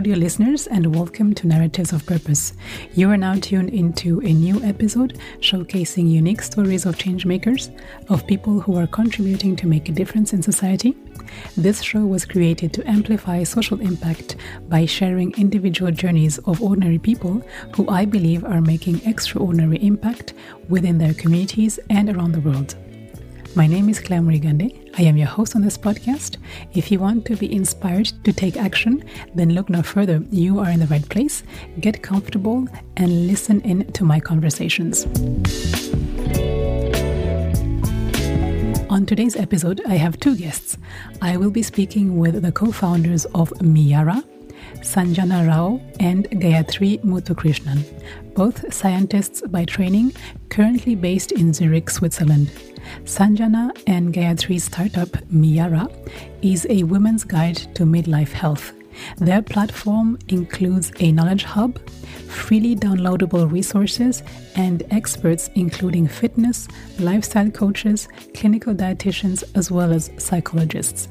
Dear listeners, and welcome to Narratives of Purpose. You are now tuned into a new episode showcasing unique stories of changemakers, of people who are contributing to make a difference in society. This show was created to amplify social impact by sharing individual journeys of ordinary people who I believe are making extraordinary impact within their communities and around the world. My name is Claire Murigande. I am your host on this podcast. If you want to be inspired to take action, then look no further. You are in the right place. Get comfortable and listen in to my conversations. On today's episode, I have two guests. I will be speaking with the co founders of Miyara, Sanjana Rao and Gayatri Muthukrishnan, both scientists by training, currently based in Zurich, Switzerland. Sanjana and Gayatri's startup, Miyara, is a women's guide to midlife health. Their platform includes a knowledge hub, freely downloadable resources, and experts including fitness, lifestyle coaches, clinical dietitians, as well as psychologists.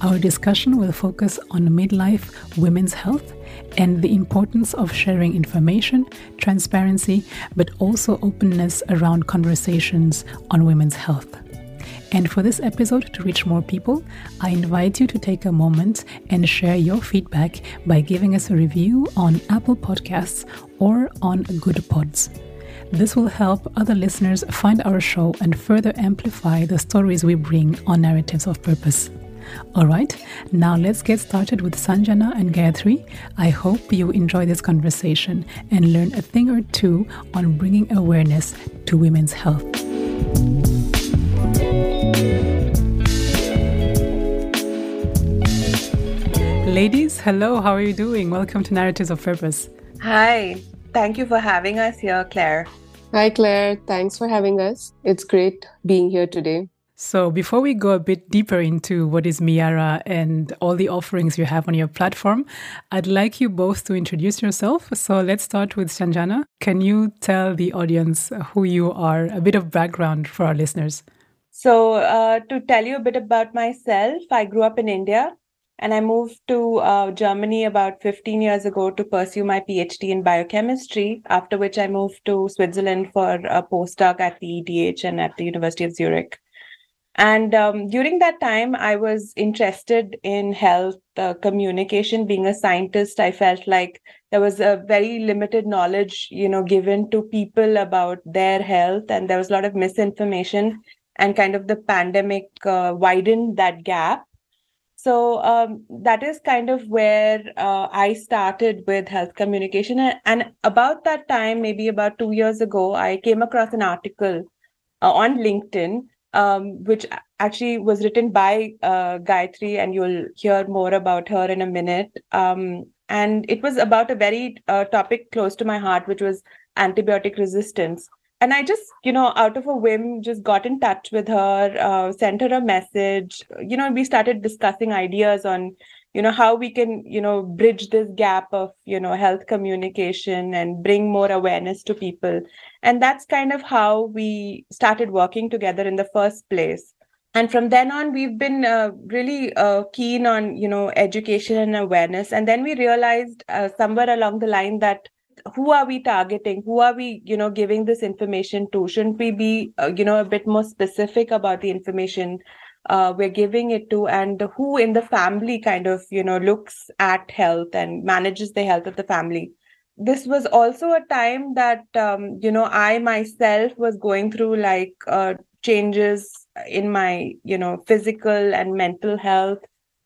Our discussion will focus on midlife women's health and the importance of sharing information, transparency, but also openness around conversations on women's health. And for this episode to reach more people, I invite you to take a moment and share your feedback by giving us a review on Apple Podcasts or on Goodpods. This will help other listeners find our show and further amplify the stories we bring on Narratives of Purpose. All right, now let's get started with Sanjana and Gayatri. I hope you enjoy this conversation and learn a thing or two on bringing awareness to women's health. Ladies, hello, how are you doing? Welcome to Narratives of Purpose. Hi, thank you for having us here, Claire. Hi, Claire. Thanks for having us. It's great being here today. So, before we go a bit deeper into what is Miyara and all the offerings you have on your platform, I'd like you both to introduce yourself. So, let's start with Sanjana. Can you tell the audience who you are, a bit of background for our listeners? So, uh, to tell you a bit about myself, I grew up in India and I moved to uh, Germany about 15 years ago to pursue my PhD in biochemistry, after which I moved to Switzerland for a postdoc at the ETH and at the University of Zurich. And um, during that time, I was interested in health uh, communication. Being a scientist, I felt like there was a very limited knowledge, you know, given to people about their health, and there was a lot of misinformation. And kind of the pandemic uh, widened that gap. So um, that is kind of where uh, I started with health communication. And about that time, maybe about two years ago, I came across an article uh, on LinkedIn um, which actually was written by uh, Gayatri, and you'll hear more about her in a minute. Um, and it was about a very uh, topic close to my heart, which was antibiotic resistance. And I just, you know, out of a whim, just got in touch with her, uh, sent her a message. You know, we started discussing ideas on, you know, how we can, you know, bridge this gap of, you know, health communication and bring more awareness to people. And that's kind of how we started working together in the first place. And from then on we've been uh, really uh, keen on you know education and awareness. And then we realized uh, somewhere along the line that who are we targeting? Who are we you know giving this information to? Shouldn't we be uh, you know a bit more specific about the information uh, we're giving it to and who in the family kind of you know looks at health and manages the health of the family. This was also a time that um, you know i myself was going through like uh, changes in my you know physical and mental health.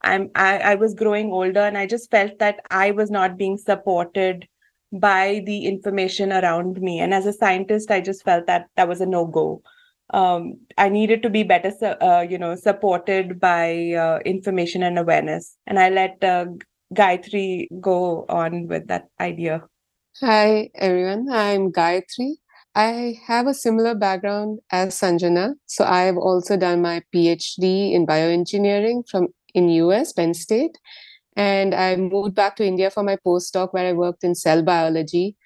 I'm I, I was growing older and i just felt that i was not being supported by the information around me. And as a scientist i just felt that that was a no go um, i needed to be better uh, you know supported by uh, information and awareness and i let uh, gayatri go on with that idea Hi, everyone. I'm Gayatri. I have a similar background as Sanjana. So I've also done my PhD in bioengineering from in US, Penn State. And I moved back to India for my postdoc where I worked in cell biology.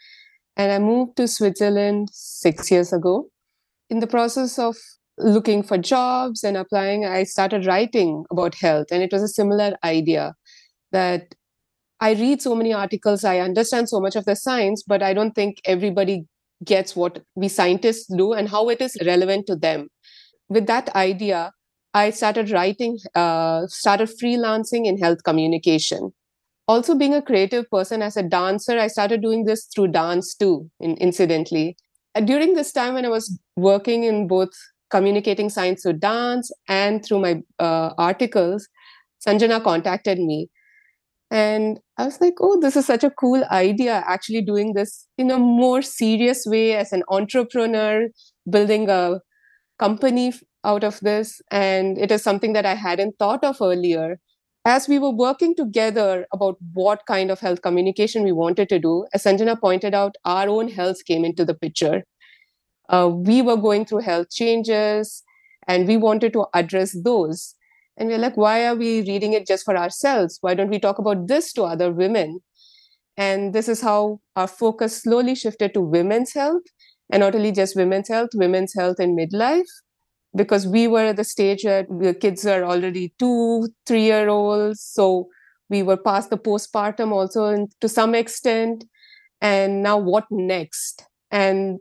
And I moved to Switzerland six years ago. In the process of looking for jobs and applying, I started writing about health. And it was a similar idea that I read so many articles, I understand so much of the science, but I don't think everybody gets what we scientists do and how it is relevant to them. With that idea, I started writing, uh, started freelancing in health communication. Also, being a creative person as a dancer, I started doing this through dance too, in, incidentally. And during this time, when I was working in both communicating science through dance and through my uh, articles, Sanjana contacted me. And I was like, oh, this is such a cool idea, actually doing this in a more serious way as an entrepreneur, building a company out of this. And it is something that I hadn't thought of earlier. As we were working together about what kind of health communication we wanted to do, as Sanjana pointed out, our own health came into the picture. Uh, we were going through health changes and we wanted to address those. And we're like, why are we reading it just for ourselves? Why don't we talk about this to other women? And this is how our focus slowly shifted to women's health and not only just women's health, women's health in midlife because we were at the stage where the kids are already two, three year olds. So we were past the postpartum also and to some extent. And now what next? And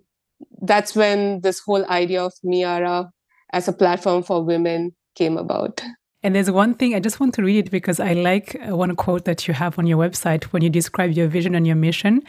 that's when this whole idea of Miyara as a platform for women came about. And there's one thing I just want to read it because I like uh, one quote that you have on your website when you describe your vision and your mission.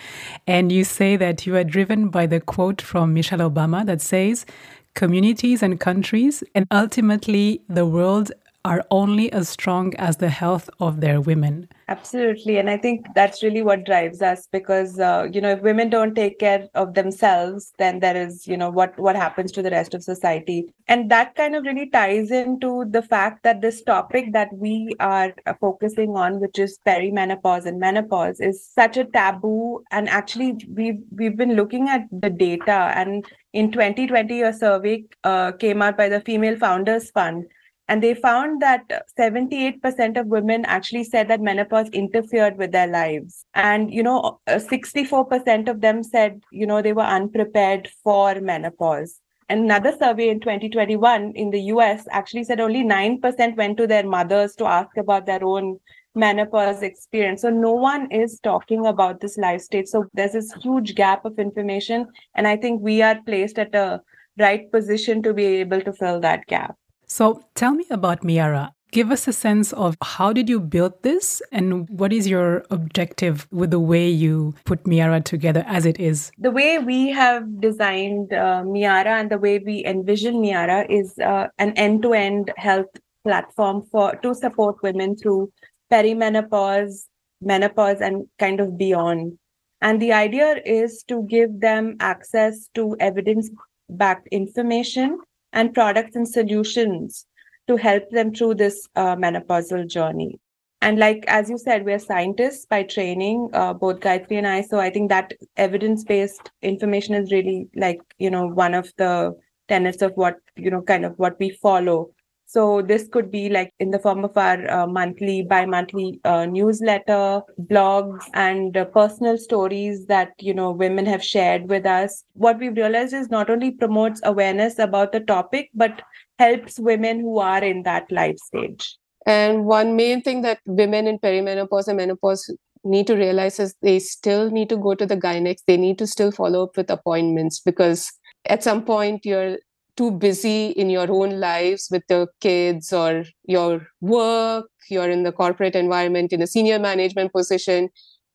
And you say that you are driven by the quote from Michelle Obama that says, communities and countries, and ultimately the world are only as strong as the health of their women. Absolutely. And I think that's really what drives us because, uh, you know, if women don't take care of themselves, then there is, you know, what, what happens to the rest of society. And that kind of really ties into the fact that this topic that we are uh, focusing on, which is perimenopause and menopause, is such a taboo. And actually, we've, we've been looking at the data. And in 2020, a survey uh, came out by the Female Founders Fund and they found that 78% of women actually said that menopause interfered with their lives. And, you know, 64% uh, of them said, you know, they were unprepared for menopause. And another survey in 2021 in the US actually said only 9% went to their mothers to ask about their own menopause experience. So no one is talking about this life stage. So there's this huge gap of information. And I think we are placed at a right position to be able to fill that gap. So tell me about Miyara. Give us a sense of how did you build this and what is your objective with the way you put Miyara together as it is? The way we have designed uh, Miyara and the way we envision Miyara is uh, an end-to-end health platform for to support women through perimenopause, menopause and kind of beyond. And the idea is to give them access to evidence backed information and products and solutions to help them through this uh, menopausal journey. And like as you said, we're scientists by training, uh, both Gayatri and I. So I think that evidence-based information is really like you know one of the tenets of what you know kind of what we follow so this could be like in the form of our uh, monthly, bi-monthly uh, newsletter, blogs, and uh, personal stories that you know women have shared with us. What we've realized is not only promotes awareness about the topic, but helps women who are in that life stage. And one main thing that women in perimenopause and menopause need to realize is they still need to go to the gynecs. They need to still follow up with appointments because at some point you're too busy in your own lives with the kids or your work, you're in the corporate environment in a senior management position,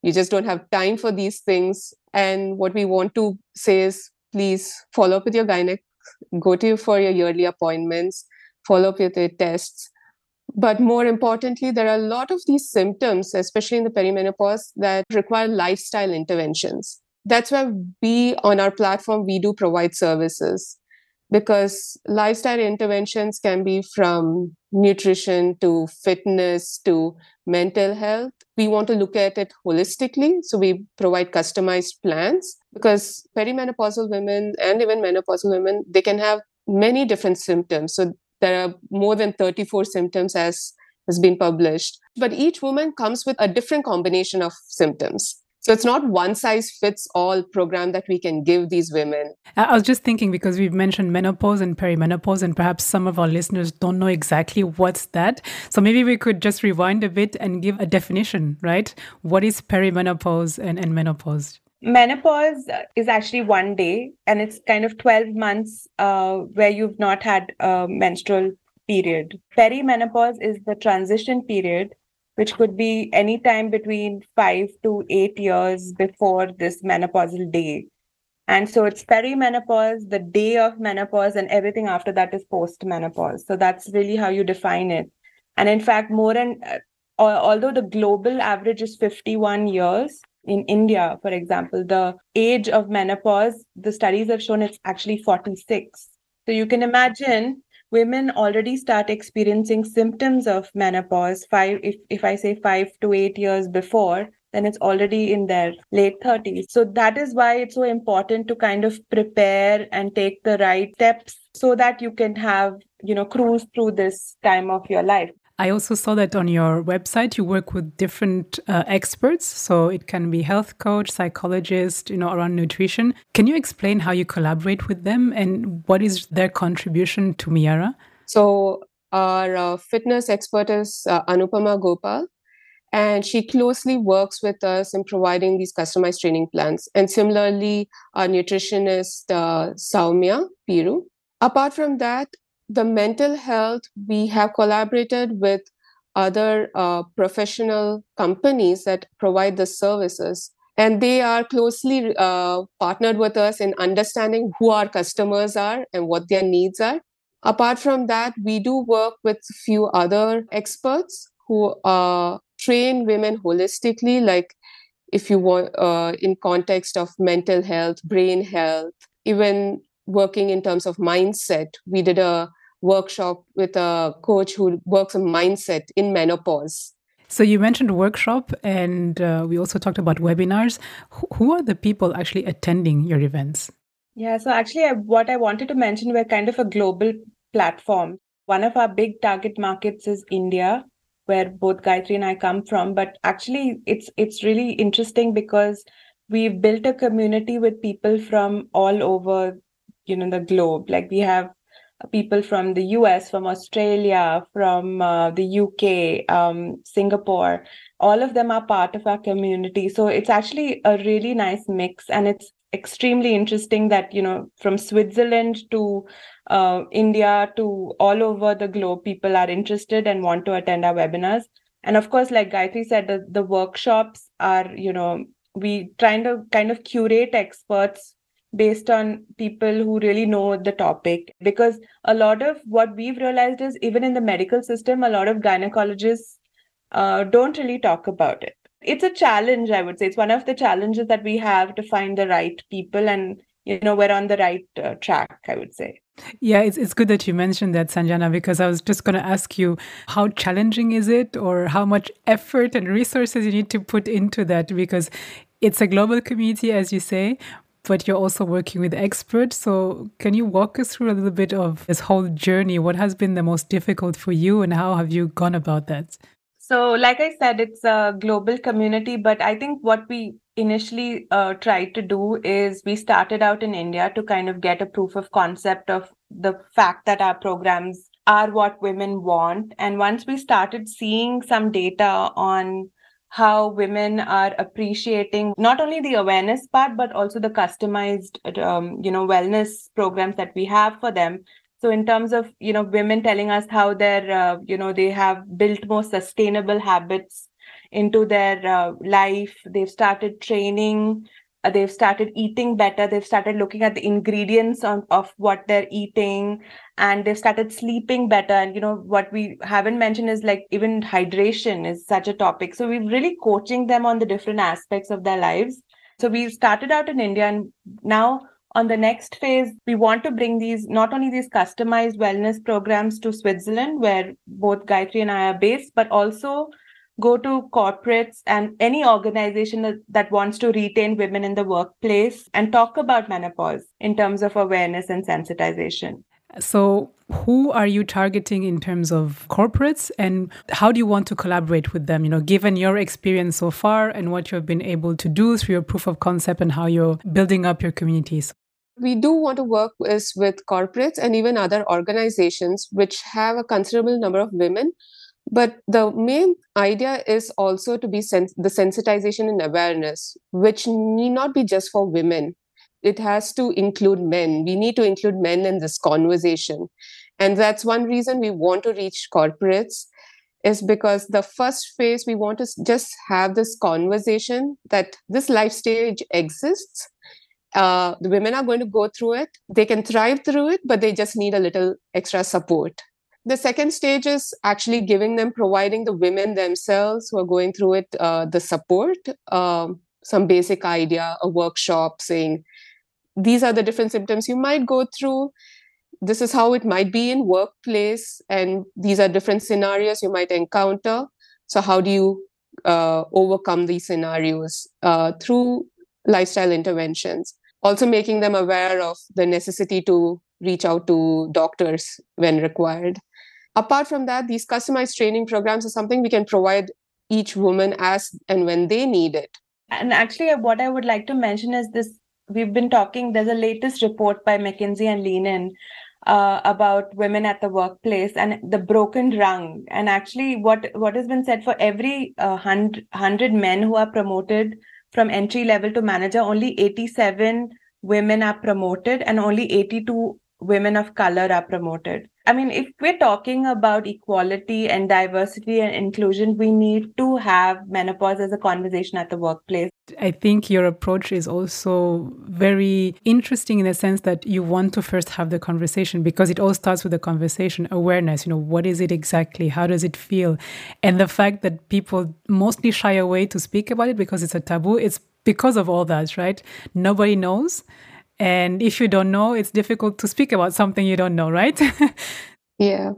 you just don't have time for these things. And what we want to say is please follow up with your gynec, go to you for your yearly appointments, follow up with your tests. But more importantly, there are a lot of these symptoms, especially in the perimenopause, that require lifestyle interventions. That's why we on our platform we do provide services because lifestyle interventions can be from nutrition to fitness to mental health. We want to look at it holistically. So we provide customized plans because perimenopausal women and even menopausal women, they can have many different symptoms. So there are more than 34 symptoms as has been published. But each woman comes with a different combination of symptoms. So it's not one size fits all program that we can give these women. I was just thinking because we've mentioned menopause and perimenopause, and perhaps some of our listeners don't know exactly what's that. So maybe we could just rewind a bit and give a definition, right? What is perimenopause and, and menopause? Menopause is actually one day, and it's kind of 12 months uh, where you've not had a menstrual period. Perimenopause is the transition period which could be any time between five to eight years before this menopausal day. And so it's perimenopause, the day of menopause, and everything after that is post-menopause. So that's really how you define it. And in fact, more and uh, although the global average is 51 years, in India, for example, the age of menopause, the studies have shown it's actually 46. So you can imagine women already start experiencing symptoms of menopause five if, if i say five to eight years before then it's already in their late 30s so that is why it's so important to kind of prepare and take the right steps so that you can have you know cruise through this time of your life I also saw that on your website you work with different uh, experts. So it can be health coach, psychologist, you know, around nutrition. Can you explain how you collaborate with them and what is their contribution to Miara? So our uh, fitness expert is uh, Anupama Gopal, and she closely works with us in providing these customized training plans. And similarly, our nutritionist uh, Saumya Piru. Apart from that, the mental health, we have collaborated with other uh, professional companies that provide the services. And they are closely uh, partnered with us in understanding who our customers are and what their needs are. Apart from that, we do work with a few other experts who uh, train women holistically, like if you want, uh, in context of mental health, brain health, even working in terms of mindset. We did a workshop with a coach who works on mindset in menopause. So you mentioned workshop, and uh, we also talked about webinars. who are the people actually attending your events? Yeah, so actually, I, what I wanted to mention, we're kind of a global platform. One of our big target markets is India, where both Gayatri and I come from. But actually, it's it's really interesting because we've built a community with people from all over, you know, the globe. Like we have people from the US, from Australia, from uh, the UK, um, Singapore. All of them are part of our community. So it's actually a really nice mix. And it's extremely interesting that, you know, from Switzerland to uh, India to all over the globe, people are interested and want to attend our webinars. And of course, like Gayatri said, the, the workshops are, you know, we trying to kind of curate experts based on people who really know the topic. Because a lot of what we've realized is even in the medical system a lot of gynecologists uh, don't really talk about it. It's a challenge i would say. It's one of the challenges that we have to find the right people and you know we're on the right uh, track i would say. Yeah it's, it's good that you mentioned that sanjana because i was just going to ask you how challenging is it or how much effort and resources you need to put into that? Because it's a global community as you say but you're also working with experts. So, can you walk us through a little bit of this whole journey? What has been the most difficult for you, and how have you gone about that? So, like I said, it's a global community, but I think what we initially uh, tried to do is we started out in India to kind of get a proof of concept of the fact that our programs are what women want. And once we started seeing some data on how women are appreciating not only the awareness part but also the customized um, you know wellness programs that we have for them. So in terms of you know women telling us how they're uh, you know they have built more sustainable habits into their uh, life they've started training uh, they've started eating better. They've started looking at the ingredients on, of what they're eating and they've started sleeping better. And you know what we haven't mentioned is like even hydration is such a topic. So we're really coaching them on the different aspects of their lives. So we started out in india and now on the next phase we want to bring these not only these customized wellness programs to switzerland where both gayatri and i are based but also go to corporates and any organization that, that wants to retain women in the workplace and talk about menopause in terms of awareness and sensitization. So, who are you targeting in terms of corporates and how do you want to collaborate with them? You know, given your experience so far and what you've been able to do through your proof of concept and how you're building up your communities. We do want to work with, with corporates and even other organizations which have a considerable number of women. But the main idea is also to be the sensitization and awareness, which need not be just for women it has to include men. We need to include men in this conversation. And that's one reason we want to reach corporates is because the first phase we want to just have this conversation that this life stage exists. Uh, the women are going to go through it. They can thrive through it, but they just need a little extra support. The second stage is actually giving them, providing the women themselves who are going through it uh, the support, um, some basic idea, a workshop saying, these are the different symptoms you might go through. This is how it might be in workplace and these are different scenarios you might encounter. So how do you uh, overcome these scenarios uh, through lifestyle interventions? Also making them aware of the necessity to reach out to doctors when required apart from that these customized training programs are something we can provide each woman as and when they need it and actually what i would like to mention is this we've been talking, there's a latest report by McKinsey and Lean uh, about women at the workplace and the broken rung. And actually, what, what has been said for every uh, 100 men who are promoted from entry level to manager, only 87 women are promoted and only 82 women of color are promoted. I mean, if we're talking about equality and diversity and inclusion, we need to have menopause as a conversation at the workplace. I think your approach is also very interesting in the sense that you want to first have the conversation because it all starts with the conversation awareness. You know, what is it exactly? How does it feel? And the fact that people mostly shy away to speak about it because it's a taboo, it's because of all that, right? Nobody knows. And if you don't know, it's difficult to speak about something you don't know, right? yeah.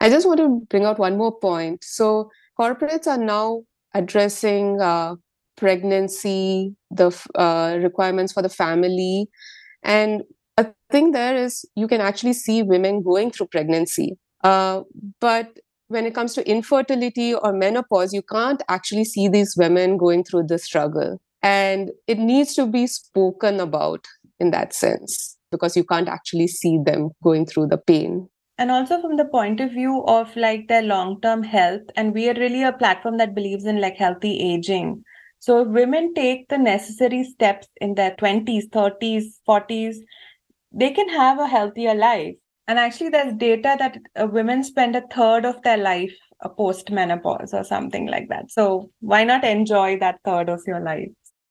I just want to bring out one more point. So, corporates are now addressing uh, pregnancy, the uh, requirements for the family. And a thing there is you can actually see women going through pregnancy. Uh, but when it comes to infertility or menopause, you can't actually see these women going through the struggle. And it needs to be spoken about in that sense because you can't actually see them going through the pain. And also from the point of view of like their long term health and we are really a platform that believes in like healthy aging. So if women take the necessary steps in their 20s 30s 40s they can have a healthier life. And actually there's data that uh, women spend a third of their life uh, post menopause or something like that. So why not enjoy that third of your life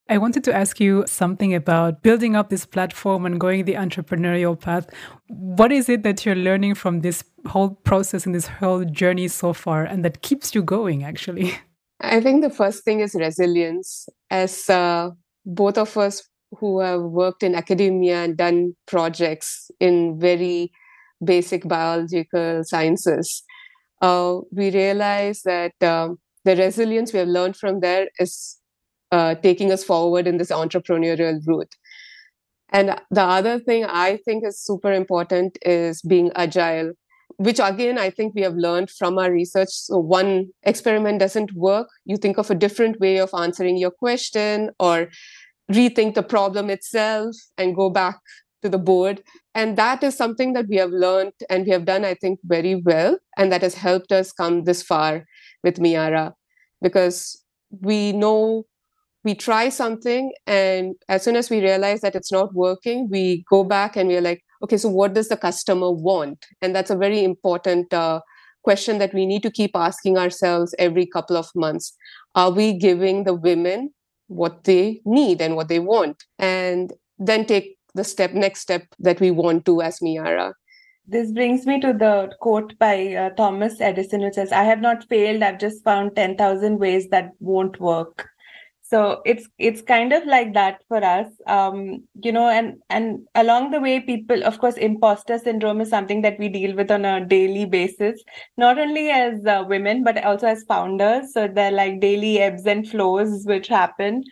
I wanted to ask you something about building up this platform and going the entrepreneurial path. What is it that you're learning from this whole process and this whole journey so far and that keeps you going actually? I think the first thing is resilience. As uh, both of us who have worked in academia and done projects in very basic biological sciences, uh, we realize that um, the resilience we have learned from there is uh, taking us forward in this entrepreneurial route. And the other thing I think is super important is being agile, which again, I think we have learned from our research. So, one experiment doesn't work. You think of a different way of answering your question or rethink the problem itself and go back to the board. And that is something that we have learned and we have done, I think, very well. And that has helped us come this far with Miyara because we know we try something and as soon as we realize that it's not working we go back and we're like okay so what does the customer want? And that's a very important uh, question that we need to keep asking ourselves every couple of months. Are we giving the women what they need and what they want? And then take the step next step that we want to as miyara. This brings me to the quote by uh, thomas edison which says i have not failed. I've just found 10000 ways that won't work so it's it's kind of like that for us. Um, you know and and along the way people of course imposter syndrome is something that we deal with on a daily basis not only as uh, women but also as founders. So they're like daily ebbs and flows which happen.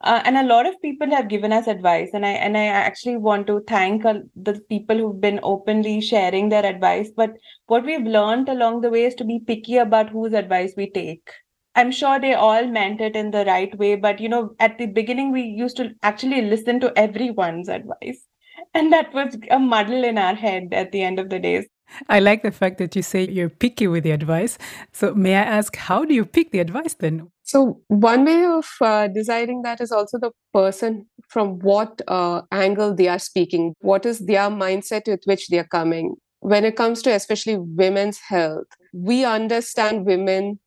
Uh, and a lot of people have given us advice. And i and i actually want to thank uh, the people who've been openly sharing their advice. But what we've learned along the way is to be picky about whose advice we take i'm sure they all meant it in the right way but you know at the beginning we used to actually listen to everyone's advice and that was a muddle in our head at the end of the day I like the fact that you say you're picky with the advice. So, may I ask, how do you pick the advice then? So, one way of uh, deciding that is also the person from what uh, angle they are speaking, what is their mindset with which they are coming. When it comes to especially women's health, we understand women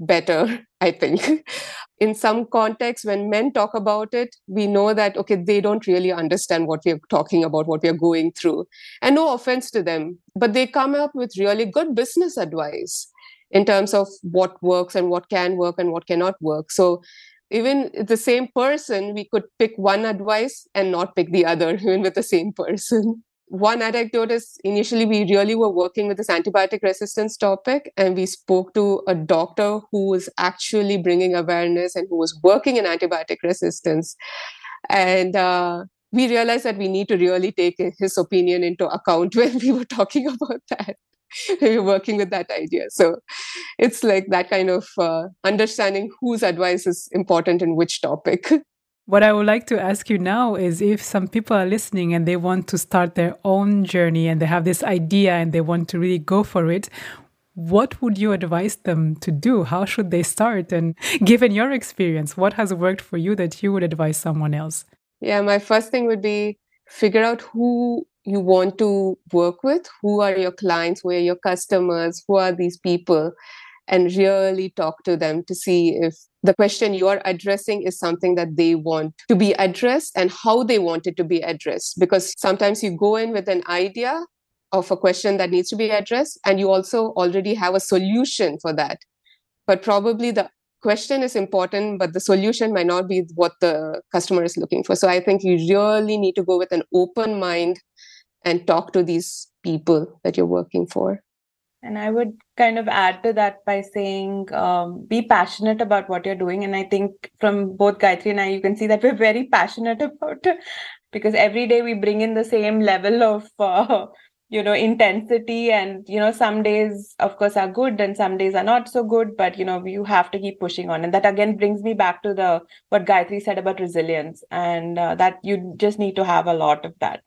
better, I think. In some contexts, when men talk about it, we know that, okay, they don't really understand what we're talking about, what we're going through. And no offense to them, but they come up with really good business advice in terms of what works and what can work and what cannot work. So even the same person, we could pick one advice and not pick the other, even with the same person one anecdote is initially we really were working with this antibiotic resistance topic and we spoke to a doctor who was actually bringing awareness and who was working in antibiotic resistance. And uh, we realized that we need to really take his opinion into account when we were talking about that. We were working with that idea. So it's like that kind of uh, understanding whose advice is important in which topic What I would like to ask you now is if some people are listening and they want to start their own journey and they have this idea and they want to really go for it, what would you advise them to do? How should they start? And given your experience, what has worked for you that you would advise someone else? Yeah, my first thing would be figure out who you want to work with, who are your clients, who are your customers, who are these people, and really talk to them to see if the question you're addressing is something that they want to be addressed and how they want it to be addressed. Because sometimes you go in with an idea of a question that needs to be addressed, and you also already have a solution for that. But probably the question is important, but the solution might not be what the customer is looking for. So I think you really need to go with an open mind and talk to these people that you're working for. And I would kind of add to that by saying, um, be passionate about what you're doing. And I think from both Gayatri and I, you can see that we're very passionate about it because every day we bring in the same level of, uh, you know, intensity. And, you know, some days, of course, are good and some days are not so good, but, you know, you have to keep pushing on. And that again brings me back to the, what Gayatri said about resilience and uh, that you just need to have a lot of that.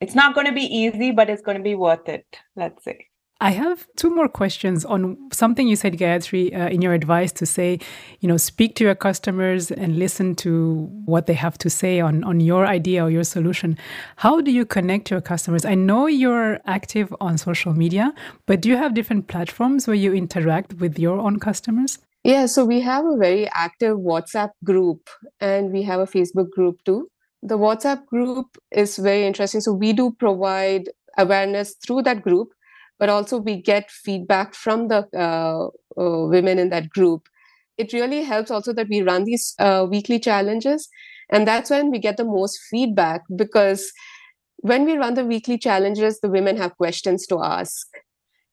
It's not going to be easy, but it's going to be worth it, let's say. I have two more questions on something you said, Gayatri, uh, in your advice to say, you know, speak to your customers and listen to what they have to say on, on your idea or your solution. How do you connect your customers? I know you're active on social media, but do you have different platforms where you interact with your own customers? Yeah, so we have a very active WhatsApp group and we have a Facebook group too. The WhatsApp group is very interesting. So we do provide awareness through that group but also we get feedback from the uh, uh, women in that group. It really helps also that we run these uh, weekly challenges. And that's when we get the most feedback because when we run the weekly challenges, the women have questions to ask,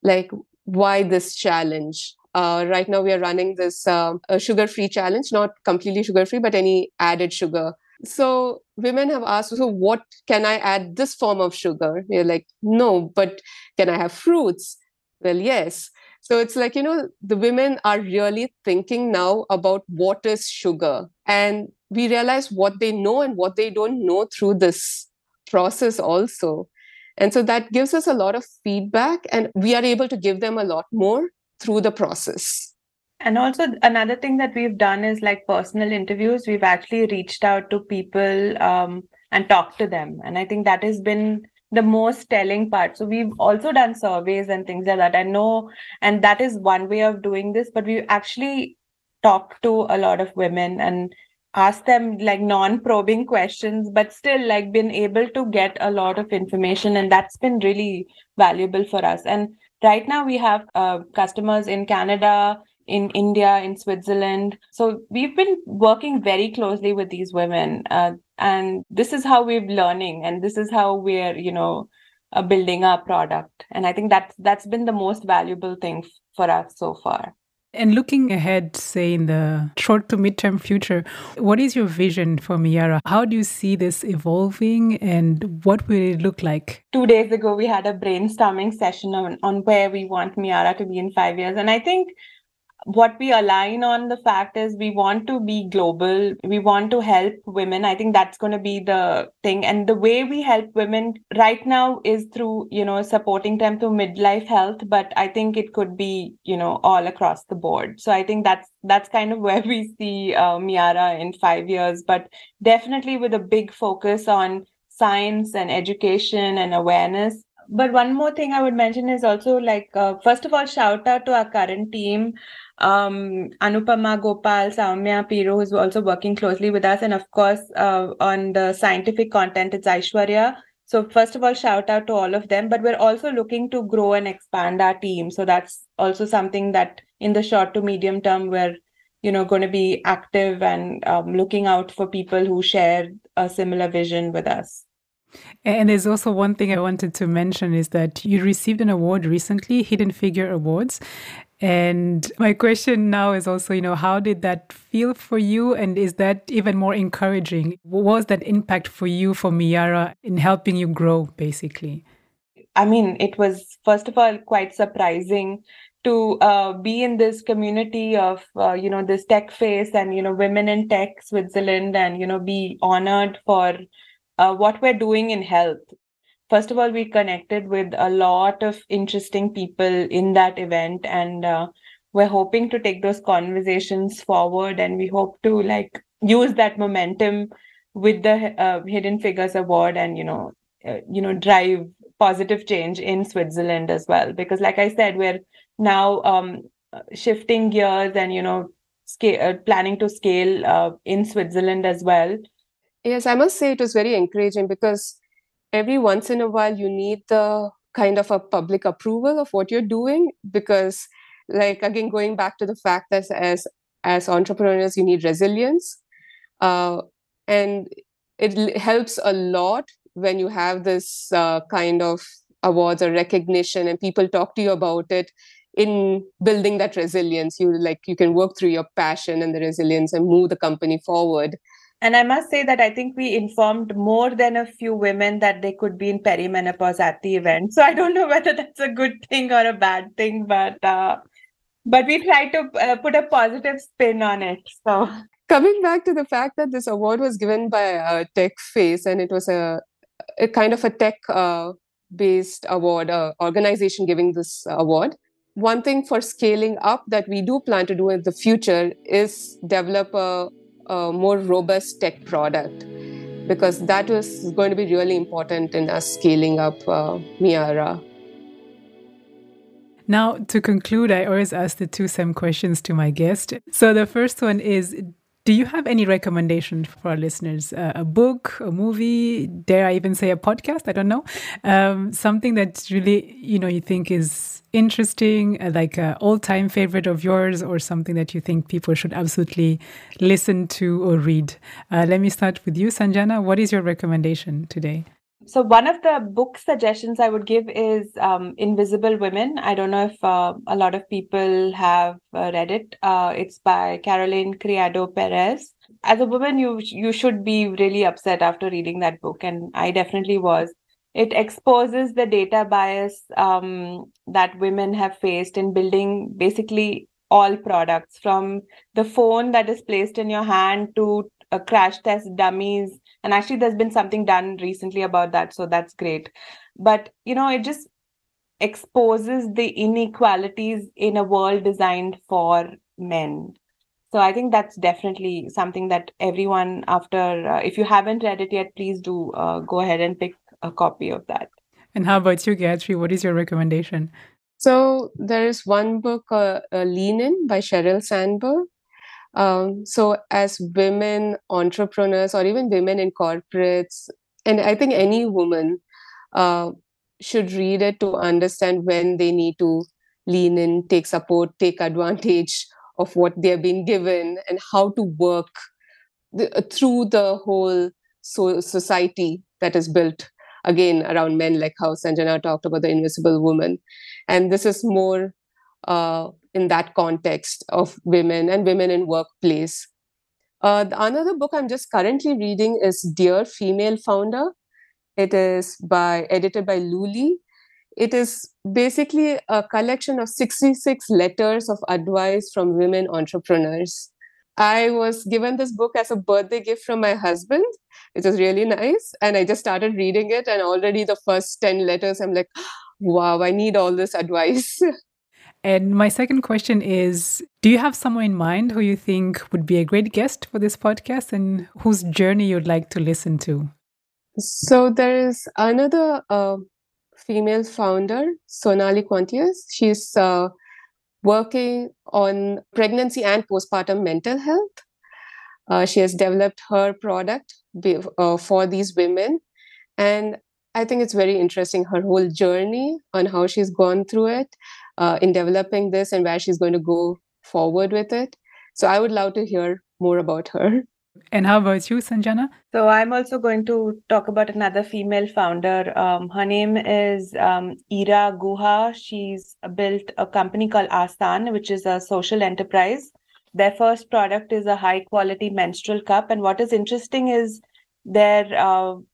like, why this challenge? Uh, right now, we are running this uh, sugar free challenge, not completely sugar free, but any added sugar so women have asked, so what can I add this form of sugar? You're like, no, but can I have fruits? Well, yes. So it's like, you know, the women are really thinking now about what is sugar. And we realize what they know and what they don't know through this process also. And so that gives us a lot of feedback, and we are able to give them a lot more through the process. And also, another thing that we've done is like personal interviews. We've actually reached out to people um, and talked to them. And I think that has been the most telling part. So, we've also done surveys and things like that. I know, and that is one way of doing this, but we actually talked to a lot of women and asked them like non-probing questions but still like been able to get a lot of information and that's been really valuable for us and right now we have uh, customers in canada in India, in Switzerland. So we've been working very closely with these women, uh, and this is how we're learning, and this is how we're, you know, uh, building our product. And I think that's that's been the most valuable thing for us so far. And looking ahead, say in the short to midterm future, what is your vision for Miyara? How do you see this evolving and what will it look like? Two days ago, we had a brainstorming session on, on where we want Miyara to be in five years. And I think what we align on the fact is we want to be global we want to help women. I think that's going to be the thing. And the way we help women right now is through you know supporting them through midlife health but i think it could be you know all across the board. So i think that's that's kind of where we see uh, miyara in 5 years. But definitely with a big focus on science and education and awareness. But one more thing i would mention is also like uh, first of all shout out to our current team um, Anupama Gopal, Saumya Piro, who's also working closely with us. And of course, uh, on the scientific content, it's Aishwarya. So, first of all, shout out to all of them. But we're also looking to grow and expand our team. So, that's also something that in the short to medium term, we're you know going to be active and um, looking out for people who share a similar vision with us and there's also one thing I wanted to mention is that you received an award recently, Hidden Figure Awards. And my question now is also, you know, how did that feel for you? And is that even more encouraging? What was that impact for you, for Miyara, in helping you grow, basically? I mean, it was, first of all, quite surprising to uh, be in this community of, uh, you know, this tech face and, you know, women in tech Switzerland and, you know, be honored for uh, what we're doing in health first of all we connected with a lot of interesting people in that event and uh, we're hoping to take those conversations forward and we hope to like use that momentum with the uh, hidden figures award and you know uh, you know drive positive change in switzerland as well. Because like i said we're now um, shifting gears and you know scale, uh, planning to scale uh, in switzerland as well. Yes i must say it was very encouraging because every once in a while you need the kind of a public approval of what you're doing because like again going back to the fact that as as entrepreneurs you need resilience uh, and it helps a lot when you have this uh, kind of awards or recognition and people talk to you about it in building that resilience. You like you can work through your passion and the resilience and move the company forward and I must say that I think we informed more than a few women that they could be in perimenopause at the event. So I don't know whether that's a good thing or a bad thing, but uh, but we try to uh, put a positive spin on it. So coming back to the fact that this award was given by a tech face and it was a, a kind of a tech uh, based award, uh, organization giving this award. One thing for scaling up that we do plan to do in the future is develop a a more robust tech product because that was going to be really important in us scaling up uh, Miyara. Now, to conclude, I always ask the two same questions to my guest. So the first one is do you have any recommendation for our listeners? Uh, a book, a movie, dare I even say a podcast? I don't know. Um, something that really, you know, you think is interesting, uh, like an all-time favorite of yours, or something that you think people should absolutely listen to or read. Uh, let me start with you, Sanjana. What is your recommendation today? So one of the book suggestions I would give is um, Invisible Women. I don't know if uh, a lot of people have uh, read it. Uh, it's by Caroline Criado Perez. As a woman, you you should be really upset after reading that book, and I definitely was. It exposes the data bias um, that women have faced in building basically all products, from the phone that is placed in your hand to a crash test dummies and actually there's been something done recently about that so that's great. But you know it just exposes the inequalities in a world designed for men. So i think that's definitely something that everyone after uh, if you haven't read it yet please do uh, go ahead and pick a copy of that. And how about you gayatri? What is your recommendation? So there is one book uh, uh lean in by sheryl sandberg um, so, as women entrepreneurs or even women in corporates, and I think any woman uh, should read it to understand when they need to lean in, take support, take advantage of what they're being given, and how to work the, uh, through the whole so society that is built again around men, like how Sanjana talked about the invisible woman. And this is more uh, in that context of women and women in workplace. Uh, another book I'm just currently reading is Dear Female Founder. It is by edited by Lu Li. It is basically a collection of 66 letters of advice from women entrepreneurs. I was given this book as a birthday gift from my husband, which was really nice. And I just started reading it, and already the first 10 letters, I'm like, wow, I need all this advice. And my second question is Do you have someone in mind who you think would be a great guest for this podcast and whose journey you'd like to listen to? So there is another uh, female founder, Sonali Quantius. She's uh, working on pregnancy and postpartum mental health. Uh, she has developed her product uh, for these women. And I think it's very interesting her whole journey on how she's gone through it uh, in developing this and where she's going to go forward with it. So I would love to hear more about her. And how about you, Sanjana? So I'm also going to talk about another female founder. Um, her name is um, Ira Guha. She's built a company called Asan, which is a social enterprise. Their first product is a high quality menstrual cup. And what is interesting is their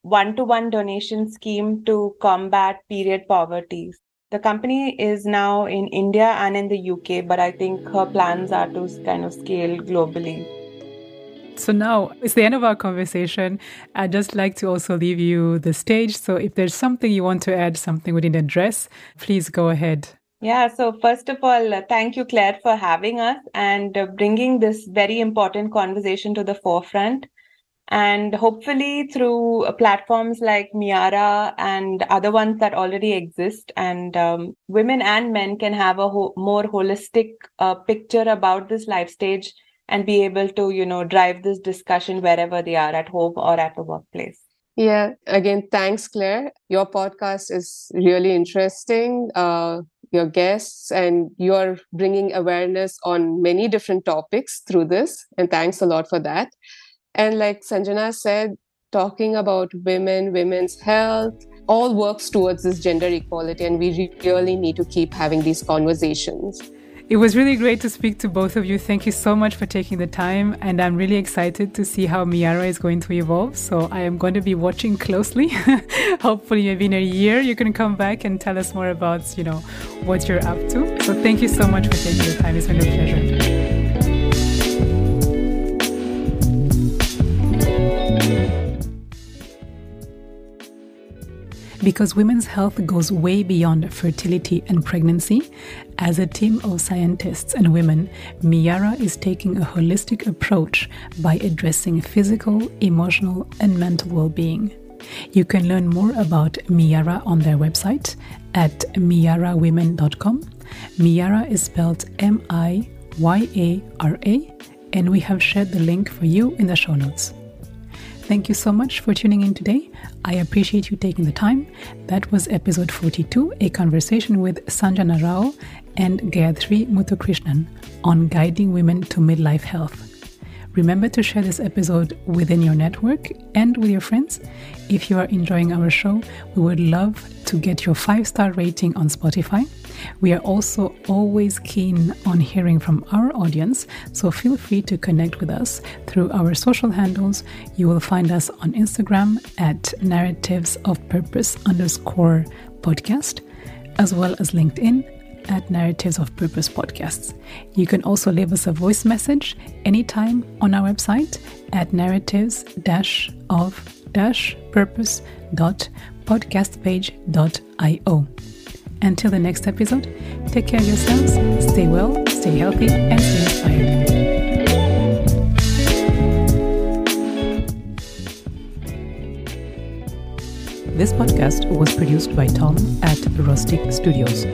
one to one donation scheme to combat period poverty. The company is now in India and in the UK, but I think her plans are to kind of scale globally. So now it's the end of our conversation. I'd just like to also leave you the stage. So if there's something you want to add, something we didn't address, please go ahead. Yeah, so first of all, thank you, Claire, for having us and bringing this very important conversation to the forefront. And hopefully, through uh, platforms like Miyara and other ones that already exist, and um, women and men can have a ho- more holistic uh, picture about this life stage and be able to, you know, drive this discussion wherever they are at home or at the workplace. Yeah, again, thanks, Claire. Your podcast is really interesting. Uh, your guests and you're bringing awareness on many different topics through this. And thanks a lot for that. And like Sanjana said, talking about women, women's health, all works towards this gender equality. And we really need to keep having these conversations. It was really great to speak to both of you. Thank you so much for taking the time. And I'm really excited to see how Miyara is going to evolve. So I am going to be watching closely. Hopefully, maybe in a year, you can come back and tell us more about, you know, what you're up to. So thank you so much for taking the time. It's been a pleasure. Because women's health goes way beyond fertility and pregnancy, as a team of scientists and women, Miyara is taking a holistic approach by addressing physical, emotional, and mental well being. You can learn more about Miyara on their website at miyarawomen.com. Miyara is spelled M I Y A R A, and we have shared the link for you in the show notes. Thank you so much for tuning in today. I appreciate you taking the time. That was episode 42, a conversation with Sanjana Rao and Gayatri Muthukrishnan on guiding women to midlife health. Remember to share this episode within your network and with your friends. If you are enjoying our show, we would love to get your five star rating on Spotify. We are also always keen on hearing from our audience, so feel free to connect with us through our social handles. You will find us on Instagram at narratives of purpose underscore podcast, as well as LinkedIn at Narratives of Purpose podcasts. You can also leave us a voice message anytime on our website at narratives of purpose podcast purpose.podcastpage.io. Until the next episode, take care of yourselves, stay well, stay healthy, and stay inspired. This podcast was produced by Tom at Rustic Studios.